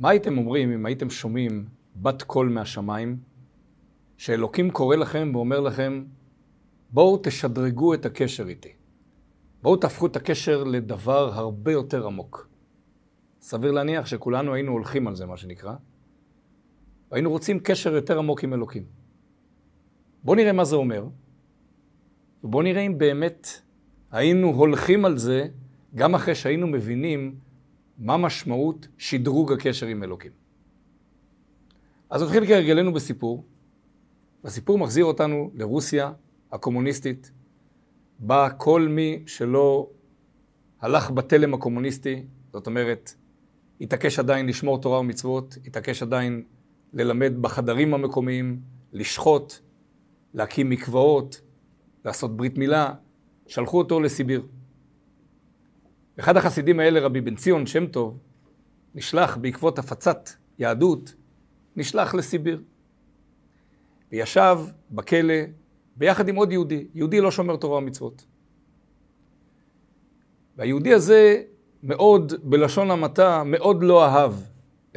מה הייתם אומרים אם הייתם שומעים בת קול מהשמיים, שאלוקים קורא לכם ואומר לכם, בואו תשדרגו את הקשר איתי. בואו תהפכו את הקשר לדבר הרבה יותר עמוק. סביר להניח שכולנו היינו הולכים על זה, מה שנקרא. והיינו רוצים קשר יותר עמוק עם אלוקים. בואו נראה מה זה אומר, ובואו נראה אם באמת היינו הולכים על זה גם אחרי שהיינו מבינים מה משמעות שדרוג הקשר עם אלוקים. אז נתחיל כהרגלנו בסיפור. הסיפור מחזיר אותנו לרוסיה הקומוניסטית, בה כל מי שלא הלך בתלם הקומוניסטי, זאת אומרת, התעקש עדיין לשמור תורה ומצוות, התעקש עדיין ללמד בחדרים המקומיים, לשחוט, להקים מקוואות, לעשות ברית מילה, שלחו אותו לסיביר. אחד החסידים האלה, רבי בן ציון שם טוב, נשלח בעקבות הפצת יהדות, נשלח לסיביר. וישב בכלא ביחד עם עוד יהודי, יהודי לא שומר תורה ומצוות. והיהודי הזה מאוד, בלשון המעטה, מאוד לא אהב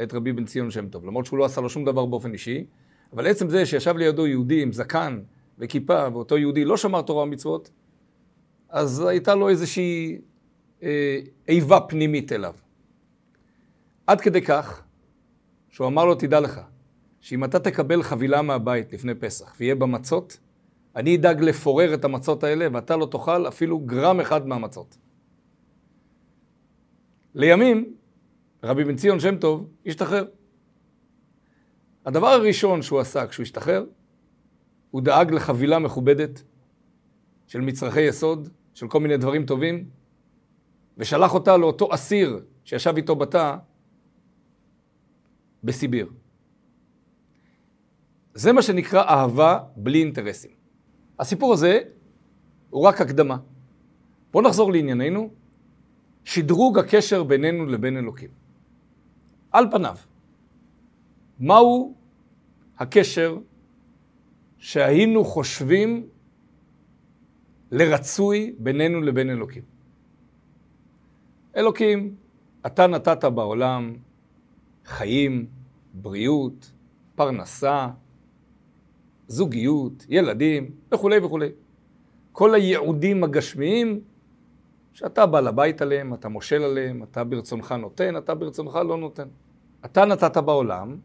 את רבי בן ציון שם טוב, למרות שהוא לא עשה לו שום דבר באופן אישי, אבל עצם זה שישב לידו יהודי עם זקן וכיפה, ואותו יהודי לא שמר תורה ומצוות, אז הייתה לו איזושהי איבה פנימית אליו. עד כדי כך, שהוא אמר לו, תדע לך, שאם אתה תקבל חבילה מהבית לפני פסח ויהיה בה מצות, אני אדאג לפורר את המצות האלה ואתה לא תאכל אפילו גרם אחד מהמצות. לימים, רבי בן ציון שם טוב השתחרר. הדבר הראשון שהוא עשה כשהוא השתחרר, הוא דאג לחבילה מכובדת של מצרכי יסוד, של כל מיני דברים טובים, ושלח אותה לאותו אסיר שישב איתו בתא בסיביר. זה מה שנקרא אהבה בלי אינטרסים. הסיפור הזה הוא רק הקדמה. בואו נחזור לענייננו, שדרוג הקשר בינינו לבין אלוקים. על פניו, מהו הקשר שהיינו חושבים לרצוי בינינו לבין אלוקים? אלוקים, אתה נתת בעולם חיים, בריאות, פרנסה, זוגיות, ילדים וכולי וכולי. כל הייעודים הגשמיים שאתה בעל הבית עליהם, אתה מושל עליהם, אתה ברצונך נותן, אתה ברצונך לא נותן. אתה נתת בעולם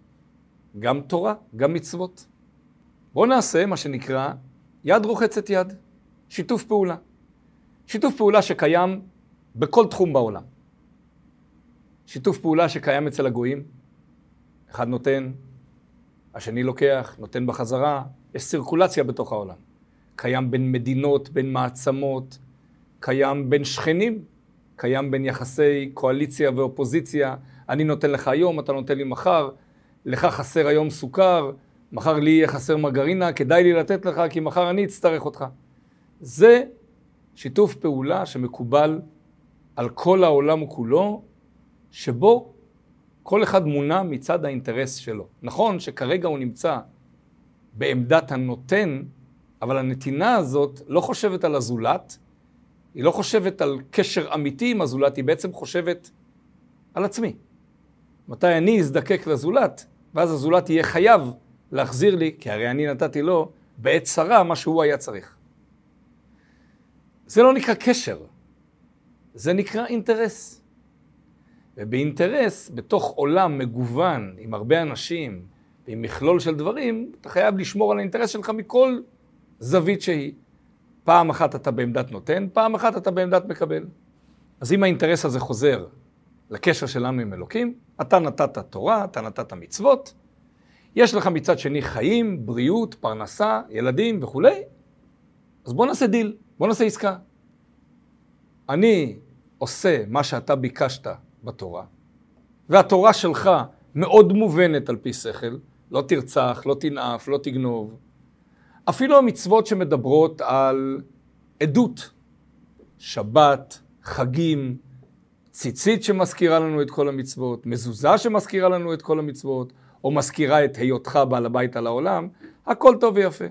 גם תורה, גם מצוות. בואו נעשה מה שנקרא יד רוחצת יד, שיתוף פעולה. שיתוף פעולה שקיים בכל תחום בעולם. שיתוף פעולה שקיים אצל הגויים, אחד נותן, השני לוקח, נותן בחזרה, יש סירקולציה בתוך העולם. קיים בין מדינות, בין מעצמות, קיים בין שכנים, קיים בין יחסי קואליציה ואופוזיציה, אני נותן לך היום, אתה נותן לי מחר, לך חסר היום סוכר, מחר לי יהיה חסר מרגרינה, כדאי לי לתת לך כי מחר אני אצטרך אותך. זה שיתוף פעולה שמקובל על כל העולם כולו, שבו כל אחד מונע מצד האינטרס שלו. נכון שכרגע הוא נמצא בעמדת הנותן, אבל הנתינה הזאת לא חושבת על הזולת, היא לא חושבת על קשר אמיתי עם הזולת, היא בעצם חושבת על עצמי. מתי אני אזדקק לזולת, ואז הזולת יהיה חייב להחזיר לי, כי הרי אני נתתי לו בעת צרה מה שהוא היה צריך. זה לא נקרא קשר, זה נקרא אינטרס. ובאינטרס, בתוך עולם מגוון, עם הרבה אנשים, ועם מכלול של דברים, אתה חייב לשמור על האינטרס שלך מכל זווית שהיא. פעם אחת אתה בעמדת נותן, פעם אחת אתה בעמדת מקבל. אז אם האינטרס הזה חוזר לקשר שלנו עם אלוקים, אתה נתת תורה, אתה נתת מצוות, יש לך מצד שני חיים, בריאות, פרנסה, ילדים וכולי, אז בוא נעשה דיל, בוא נעשה עסקה. אני עושה מה שאתה ביקשת בתורה, והתורה שלך מאוד מובנת על פי שכל, לא תרצח, לא תנאף, לא תגנוב. אפילו המצוות שמדברות על עדות, שבת, חגים, ציצית שמזכירה לנו את כל המצוות, מזוזה שמזכירה לנו את כל המצוות, או מזכירה את היותך בעל הבית על העולם, הכל טוב ויפה.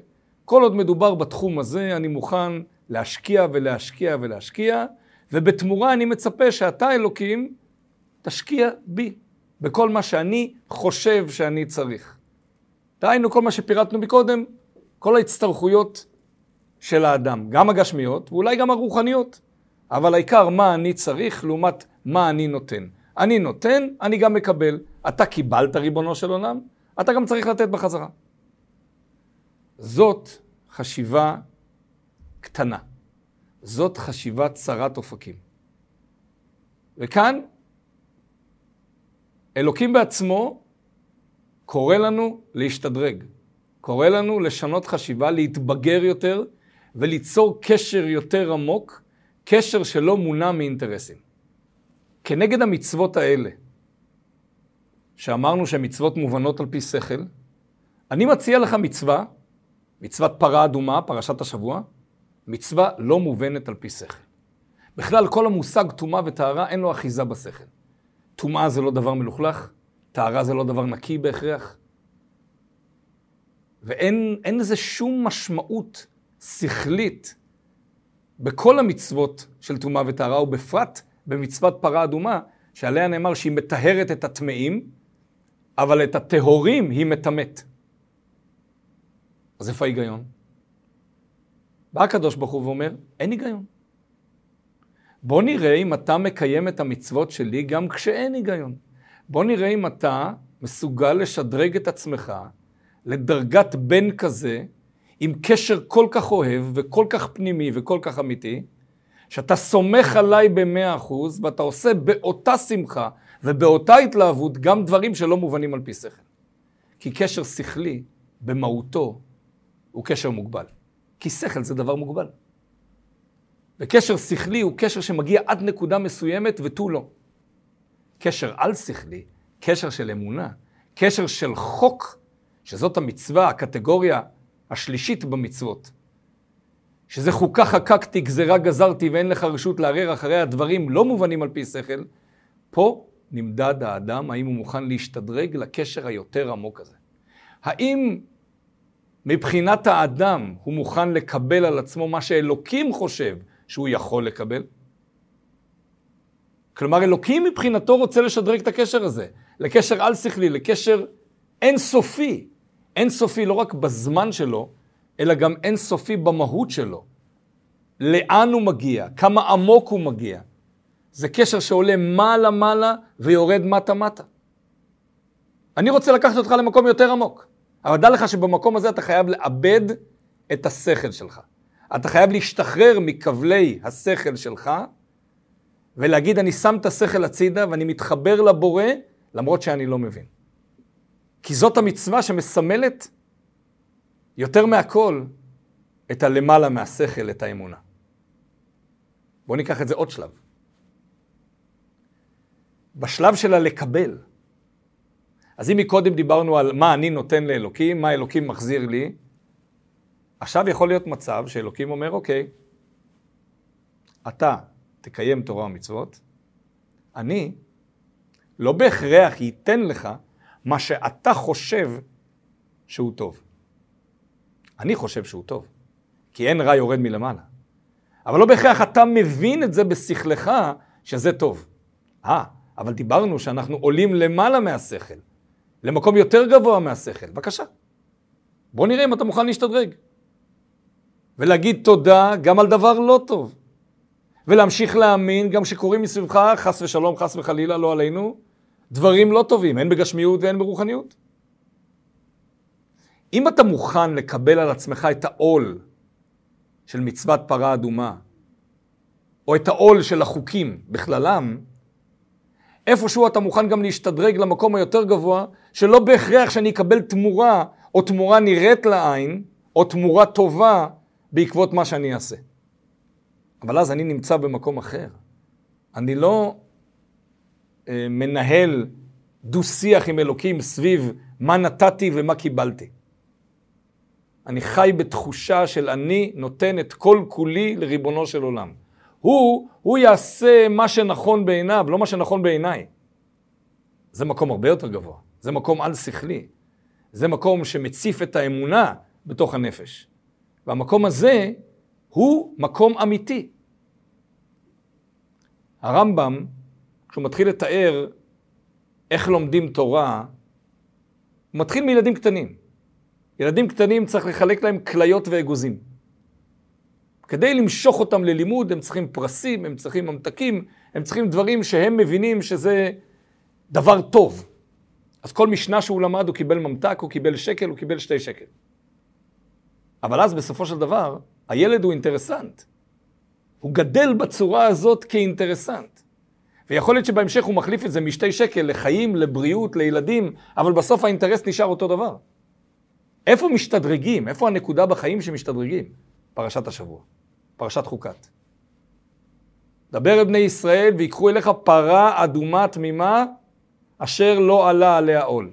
כל עוד מדובר בתחום הזה, אני מוכן להשקיע ולהשקיע ולהשקיע, ובתמורה אני מצפה שאתה, אלוקים, תשקיע בי. בכל מה שאני חושב שאני צריך. דהיינו, כל מה שפירטנו מקודם, כל ההצטרכויות של האדם, גם הגשמיות ואולי גם הרוחניות. אבל העיקר מה אני צריך לעומת מה אני נותן. אני נותן, אני גם מקבל. אתה קיבלת ריבונו של עולם, אתה גם צריך לתת בחזרה. זאת חשיבה קטנה. זאת חשיבה צרת אופקים. וכאן, אלוקים בעצמו קורא לנו להשתדרג. קורא לנו לשנות חשיבה, להתבגר יותר וליצור קשר יותר עמוק, קשר שלא מונע מאינטרסים. כנגד המצוות האלה, שאמרנו שהן מצוות מובנות על פי שכל, אני מציע לך מצווה, מצוות פרה אדומה, פרשת השבוע, מצווה לא מובנת על פי שכל. בכלל, כל המושג טומאה וטהרה אין לו אחיזה בשכל. טומאה זה לא דבר מלוכלך, טהרה זה לא דבר נקי בהכרח, ואין לזה שום משמעות שכלית בכל המצוות של טומאה וטהרה, ובפרט במצוות פרה אדומה, שעליה נאמר שהיא מטהרת את הטמאים, אבל את הטהורים היא מטמאת. אז איפה ההיגיון? בא הקדוש ברוך הוא ואומר, אין היגיון. בוא נראה אם אתה מקיים את המצוות שלי גם כשאין היגיון. בוא נראה אם אתה מסוגל לשדרג את עצמך לדרגת בן כזה, עם קשר כל כך אוהב וכל כך פנימי וכל כך אמיתי, שאתה סומך עליי במאה אחוז ואתה עושה באותה שמחה ובאותה התלהבות גם דברים שלא מובנים על פי שכל. כי קשר שכלי במהותו הוא קשר מוגבל. כי שכל זה דבר מוגבל. וקשר שכלי הוא קשר שמגיע עד נקודה מסוימת ותו לא. קשר על-שכלי, קשר של אמונה, קשר של חוק, שזאת המצווה, הקטגוריה השלישית במצוות. שזה חוקה חקקתי, גזירה גזרתי ואין לך רשות לערער אחרי הדברים לא מובנים על פי שכל, פה נמדד האדם האם הוא מוכן להשתדרג לקשר היותר עמוק הזה. האם מבחינת האדם הוא מוכן לקבל על עצמו מה שאלוקים חושב שהוא יכול לקבל? כלומר, אלוקים מבחינתו רוצה לשדרג את הקשר הזה, לקשר על-שכלי, לקשר אינסופי. אינסופי לא רק בזמן שלו, אלא גם אינסופי במהות שלו. לאן הוא מגיע, כמה עמוק הוא מגיע. זה קשר שעולה מעלה-מעלה ויורד מטה-מטה. אני רוצה לקחת אותך למקום יותר עמוק, אבל דע לך שבמקום הזה אתה חייב לאבד את השכל שלך. אתה חייב להשתחרר מכבלי השכל שלך ולהגיד, אני שם את השכל הצידה ואני מתחבר לבורא, למרות שאני לא מבין. כי זאת המצווה שמסמלת יותר מהכל את הלמעלה מהשכל, את האמונה. בואו ניקח את זה עוד שלב. בשלב של הלקבל. אז אם מקודם דיברנו על מה אני נותן לאלוקים, מה אלוקים מחזיר לי, עכשיו יכול להיות מצב שאלוקים אומר, אוקיי, אתה תקיים תורה ומצוות, אני לא בהכרח ייתן לך מה שאתה חושב שהוא טוב. אני חושב שהוא טוב, כי אין רע יורד מלמעלה. אבל לא בהכרח אתה מבין את זה בשכלך שזה טוב. אה, אבל דיברנו שאנחנו עולים למעלה מהשכל, למקום יותר גבוה מהשכל. בבקשה. בוא נראה אם אתה מוכן להשתדרג. ולהגיד תודה גם על דבר לא טוב. ולהמשיך להאמין גם שקורים מסביבך, חס ושלום, חס וחלילה, לא עלינו, דברים לא טובים, הן בגשמיות והן ברוחניות. אם אתה מוכן לקבל על עצמך את העול של מצוות פרה אדומה, או את העול של החוקים בכללם, איפשהו אתה מוכן גם להשתדרג למקום היותר גבוה, שלא בהכרח שאני אקבל תמורה, או תמורה נראית לעין, או תמורה טובה בעקבות מה שאני אעשה. אבל אז אני נמצא במקום אחר. אני לא אה, מנהל דו-שיח עם אלוקים סביב מה נתתי ומה קיבלתי. אני חי בתחושה של אני נותן את כל כולי לריבונו של עולם. הוא, הוא יעשה מה שנכון בעיניו, לא מה שנכון בעיניי. זה מקום הרבה יותר גבוה. זה מקום על-שכלי. זה מקום שמציף את האמונה בתוך הנפש. והמקום הזה הוא מקום אמיתי. הרמב"ם, כשהוא מתחיל לתאר איך לומדים תורה, הוא מתחיל מילדים קטנים. ילדים קטנים צריך לחלק להם כליות ואגוזים. כדי למשוך אותם ללימוד הם צריכים פרסים, הם צריכים ממתקים, הם צריכים דברים שהם מבינים שזה דבר טוב. אז כל משנה שהוא למד הוא קיבל ממתק, הוא קיבל שקל, הוא קיבל שתי שקל. אבל אז בסופו של דבר, הילד הוא אינטרסנט. הוא גדל בצורה הזאת כאינטרסנט. ויכול להיות שבהמשך הוא מחליף את זה משתי שקל לחיים, לבריאות, לילדים, אבל בסוף האינטרס נשאר אותו דבר. איפה משתדרגים? איפה הנקודה בחיים שמשתדרגים? פרשת השבוע, פרשת חוקת. דבר אל בני ישראל ויקחו אליך פרה אדומה תמימה אשר לא עלה עליה עול.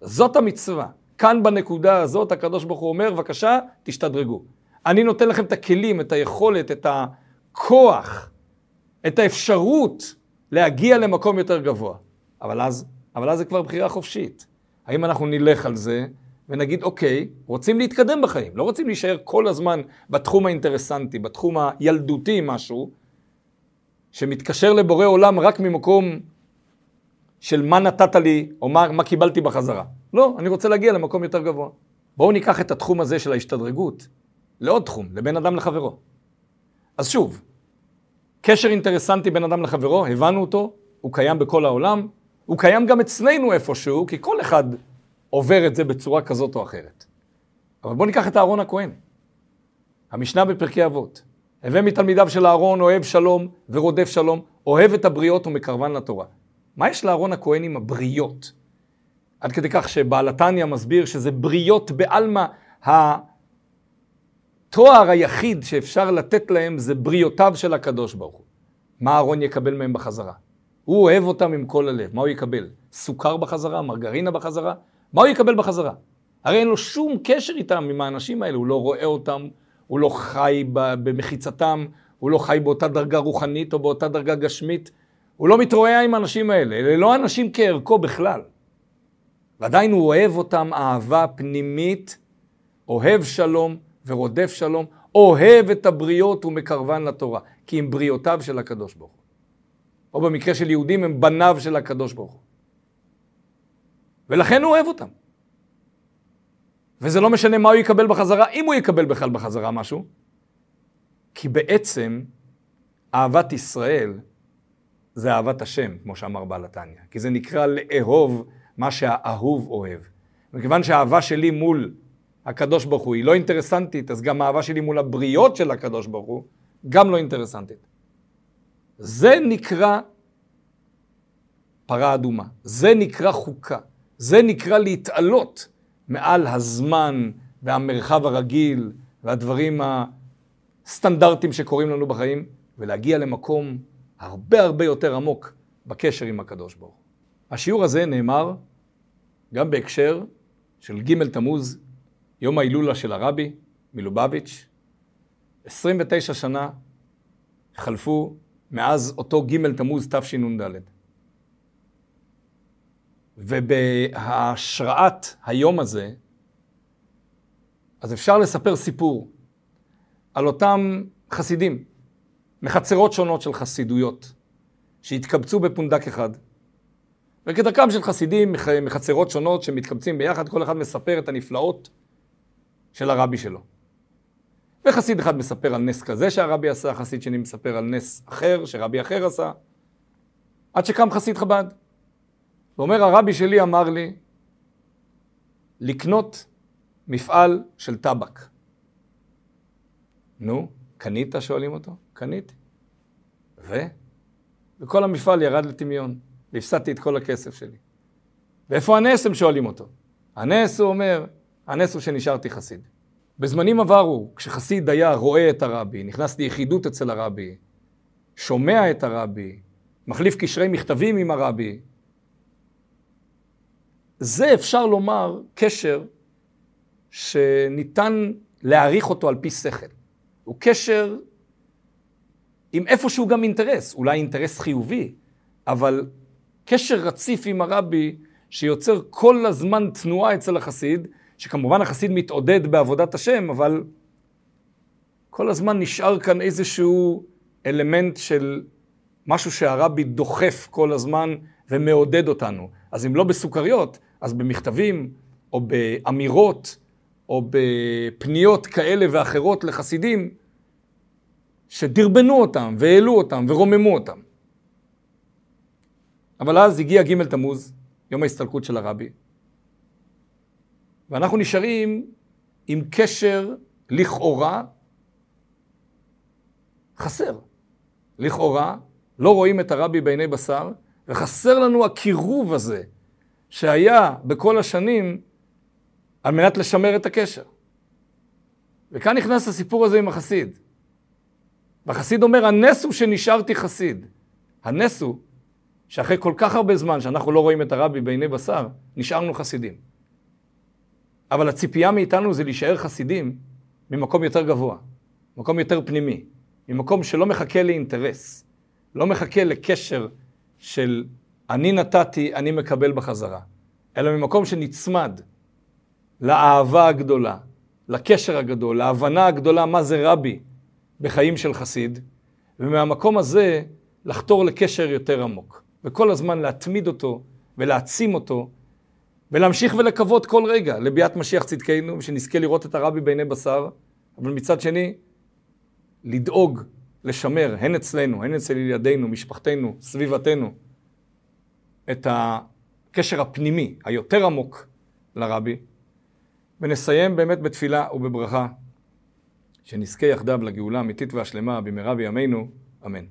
זאת המצווה. כאן בנקודה הזאת הקדוש ברוך הוא אומר, בבקשה, תשתדרגו. אני נותן לכם את הכלים, את היכולת, את הכוח, את האפשרות להגיע למקום יותר גבוה. אבל אז, אבל אז זה כבר בחירה חופשית. האם אנחנו נלך על זה ונגיד, אוקיי, רוצים להתקדם בחיים, לא רוצים להישאר כל הזמן בתחום האינטרסנטי, בתחום הילדותי משהו, שמתקשר לבורא עולם רק ממקום של מה נתת לי, או מה, מה קיבלתי בחזרה. לא, אני רוצה להגיע למקום יותר גבוה. בואו ניקח את התחום הזה של ההשתדרגות לעוד תחום, לבין אדם לחברו. אז שוב, קשר אינטרסנטי בין אדם לחברו, הבנו אותו, הוא קיים בכל העולם, הוא קיים גם אצלנו איפשהו, כי כל אחד עובר את זה בצורה כזאת או אחרת. אבל בואו ניקח את אהרון הכהן. המשנה בפרקי אבות. הווה מתלמידיו של אהרון, אוהב שלום ורודף שלום, אוהב את הבריות ומקרבן לתורה. מה יש לאהרון הכהן עם הבריות? עד כדי כך שבעל התניא מסביר שזה בריות בעלמא, התואר היחיד שאפשר לתת להם זה בריותיו של הקדוש ברוך הוא. מה אהרון יקבל מהם בחזרה? הוא אוהב אותם עם כל הלב, מה הוא יקבל? סוכר בחזרה? מרגרינה בחזרה? מה הוא יקבל בחזרה? הרי אין לו שום קשר איתם, עם האנשים האלה, הוא לא רואה אותם, הוא לא חי במחיצתם, הוא לא חי באותה דרגה רוחנית או באותה דרגה גשמית, הוא לא מתרועע עם האנשים האלה, אלה לא אנשים כערכו בכלל. ועדיין הוא אוהב אותם אהבה פנימית, אוהב שלום ורודף שלום, אוהב את הבריות ומקרבן לתורה, כי הם בריותיו של הקדוש ברוך הוא. או במקרה של יהודים הם בניו של הקדוש ברוך הוא. ולכן הוא אוהב אותם. וזה לא משנה מה הוא יקבל בחזרה, אם הוא יקבל בכלל בחזרה משהו. כי בעצם אהבת ישראל זה אהבת השם, כמו שאמר בעל התניא. כי זה נקרא לאהוב מה שהאהוב אוהב. מכיוון שהאהבה שלי מול הקדוש ברוך הוא היא לא אינטרסנטית, אז גם האהבה שלי מול הבריות של הקדוש ברוך הוא גם לא אינטרסנטית. זה נקרא פרה אדומה, זה נקרא חוקה, זה נקרא להתעלות מעל הזמן והמרחב הרגיל והדברים הסטנדרטיים שקורים לנו בחיים, ולהגיע למקום הרבה הרבה יותר עמוק בקשר עם הקדוש ברוך הוא. השיעור הזה נאמר גם בהקשר של ג' תמוז, יום ההילולה של הרבי מלובביץ'. 29 שנה חלפו מאז אותו ג' תמוז תשנ"ד. ובהשראת היום הזה, אז אפשר לספר סיפור על אותם חסידים מחצרות שונות של חסידויות, שהתקבצו בפונדק אחד. וכדרכם של חסידים מחצרות שונות שמתקבצים ביחד, כל אחד מספר את הנפלאות של הרבי שלו. וחסיד אחד מספר על נס כזה שהרבי עשה, חסיד שני מספר על נס אחר שרבי אחר עשה, עד שקם חסיד חב"ד. ואומר, הרבי שלי אמר לי לקנות מפעל של טבק. נו, קנית? שואלים אותו. קניתי. ו? וכל המפעל ירד לטמיון, והפסדתי את כל הכסף שלי. ואיפה הנס? הם שואלים אותו. הנס, הוא אומר, הנס הוא שנשארתי חסיד. בזמנים עברו, כשחסיד היה רואה את הרבי, נכנס ליחידות אצל הרבי, שומע את הרבי, מחליף קשרי מכתבים עם הרבי, זה אפשר לומר קשר שניתן להעריך אותו על פי שכל. הוא קשר עם איפשהו גם אינטרס, אולי אינטרס חיובי, אבל קשר רציף עם הרבי שיוצר כל הזמן תנועה אצל החסיד, שכמובן החסיד מתעודד בעבודת השם, אבל כל הזמן נשאר כאן איזשהו אלמנט של משהו שהרבי דוחף כל הזמן ומעודד אותנו. אז אם לא בסוכריות, אז במכתבים, או באמירות, או בפניות כאלה ואחרות לחסידים, שדרבנו אותם, והעלו אותם, ורוממו אותם. אבל אז הגיע ג' תמוז, יום ההסתלקות של הרבי, ואנחנו נשארים עם קשר לכאורה חסר. לכאורה, לא רואים את הרבי בעיני בשר, וחסר לנו הקירוב הזה שהיה בכל השנים על מנת לשמר את הקשר. וכאן נכנס הסיפור הזה עם החסיד. והחסיד אומר, הנס הוא שנשארתי חסיד. הנס הוא שאחרי כל כך הרבה זמן שאנחנו לא רואים את הרבי בעיני בשר, נשארנו חסידים. אבל הציפייה מאיתנו זה להישאר חסידים ממקום יותר גבוה, מקום יותר פנימי, ממקום שלא מחכה לאינטרס, לא מחכה לקשר של אני נתתי, אני מקבל בחזרה, אלא ממקום שנצמד לאהבה הגדולה, לקשר הגדול, להבנה הגדולה מה זה רבי בחיים של חסיד, ומהמקום הזה לחתור לקשר יותר עמוק, וכל הזמן להתמיד אותו ולהעצים אותו, ולהמשיך ולקוות כל רגע לביאת משיח צדקנו, ושנזכה לראות את הרבי בעיני בשר, אבל מצד שני, לדאוג, לשמר, הן אצלנו, הן אצל ילדינו, משפחתנו, סביבתנו, את הקשר הפנימי, היותר עמוק לרבי, ונסיים באמת בתפילה ובברכה, שנזכה יחדיו לגאולה האמיתית והשלמה במהרה בימינו, אמן.